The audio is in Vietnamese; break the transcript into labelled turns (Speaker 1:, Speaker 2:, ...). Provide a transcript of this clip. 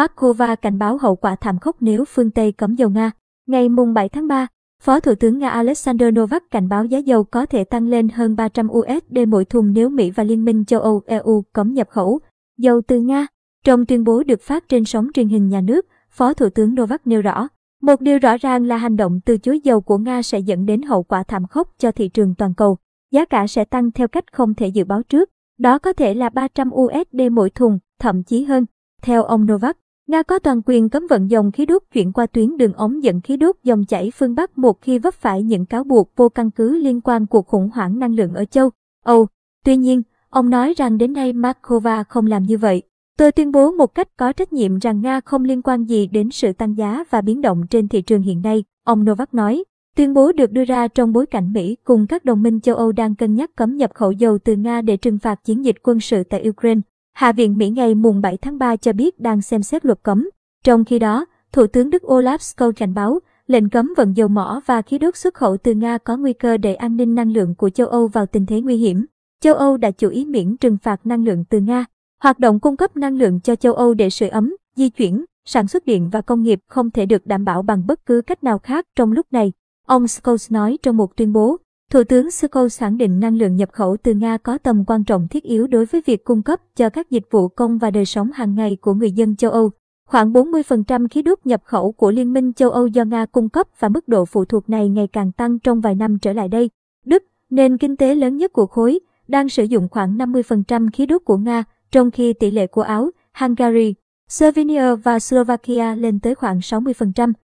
Speaker 1: Markova cảnh báo hậu quả thảm khốc nếu phương Tây cấm dầu Nga. Ngày mùng 7 tháng 3, Phó Thủ tướng Nga Alexander Novak cảnh báo giá dầu có thể tăng lên hơn 300 USD mỗi thùng nếu Mỹ và Liên minh châu Âu EU cấm nhập khẩu dầu từ Nga. Trong tuyên bố được phát trên sóng truyền hình nhà nước, Phó Thủ tướng Novak nêu rõ, một điều rõ ràng là hành động từ chối dầu của Nga sẽ dẫn đến hậu quả thảm khốc cho thị trường toàn cầu. Giá cả sẽ tăng theo cách không thể dự báo trước. Đó có thể là 300 USD mỗi thùng, thậm chí hơn. Theo ông Novak, Nga có toàn quyền cấm vận dòng khí đốt chuyển qua tuyến đường ống dẫn khí đốt dòng chảy phương Bắc một khi vấp phải những cáo buộc vô căn cứ liên quan cuộc khủng hoảng năng lượng ở châu Âu. Tuy nhiên, ông nói rằng đến nay Markova không làm như vậy. Tôi tuyên bố một cách có trách nhiệm rằng Nga không liên quan gì đến sự tăng giá và biến động trên thị trường hiện nay, ông Novak nói. Tuyên bố được đưa ra trong bối cảnh Mỹ cùng các đồng minh châu Âu đang cân nhắc cấm nhập khẩu dầu từ Nga để trừng phạt chiến dịch quân sự tại Ukraine. Hạ viện Mỹ ngày mùng 7 tháng 3 cho biết đang xem xét luật cấm. Trong khi đó, Thủ tướng Đức Olaf Scholz cảnh báo, lệnh cấm vận dầu mỏ và khí đốt xuất khẩu từ Nga có nguy cơ đẩy an ninh năng lượng của châu Âu vào tình thế nguy hiểm. Châu Âu đã chủ ý miễn trừng phạt năng lượng từ Nga. Hoạt động cung cấp năng lượng cho châu Âu để sưởi ấm, di chuyển, sản xuất điện và công nghiệp không thể được đảm bảo bằng bất cứ cách nào khác trong lúc này. Ông Scholz nói trong một tuyên bố, Thủ tướng Scholz khẳng định năng lượng nhập khẩu từ Nga có tầm quan trọng thiết yếu đối với việc cung cấp cho các dịch vụ công và đời sống hàng ngày của người dân châu Âu. Khoảng 40% khí đốt nhập khẩu của Liên minh châu Âu do Nga cung cấp và mức độ phụ thuộc này ngày càng tăng trong vài năm trở lại đây. Đức, nền kinh tế lớn nhất của khối, đang sử dụng khoảng 50% khí đốt của Nga, trong khi tỷ lệ của Áo, Hungary, Slovenia và Slovakia lên tới khoảng 60%.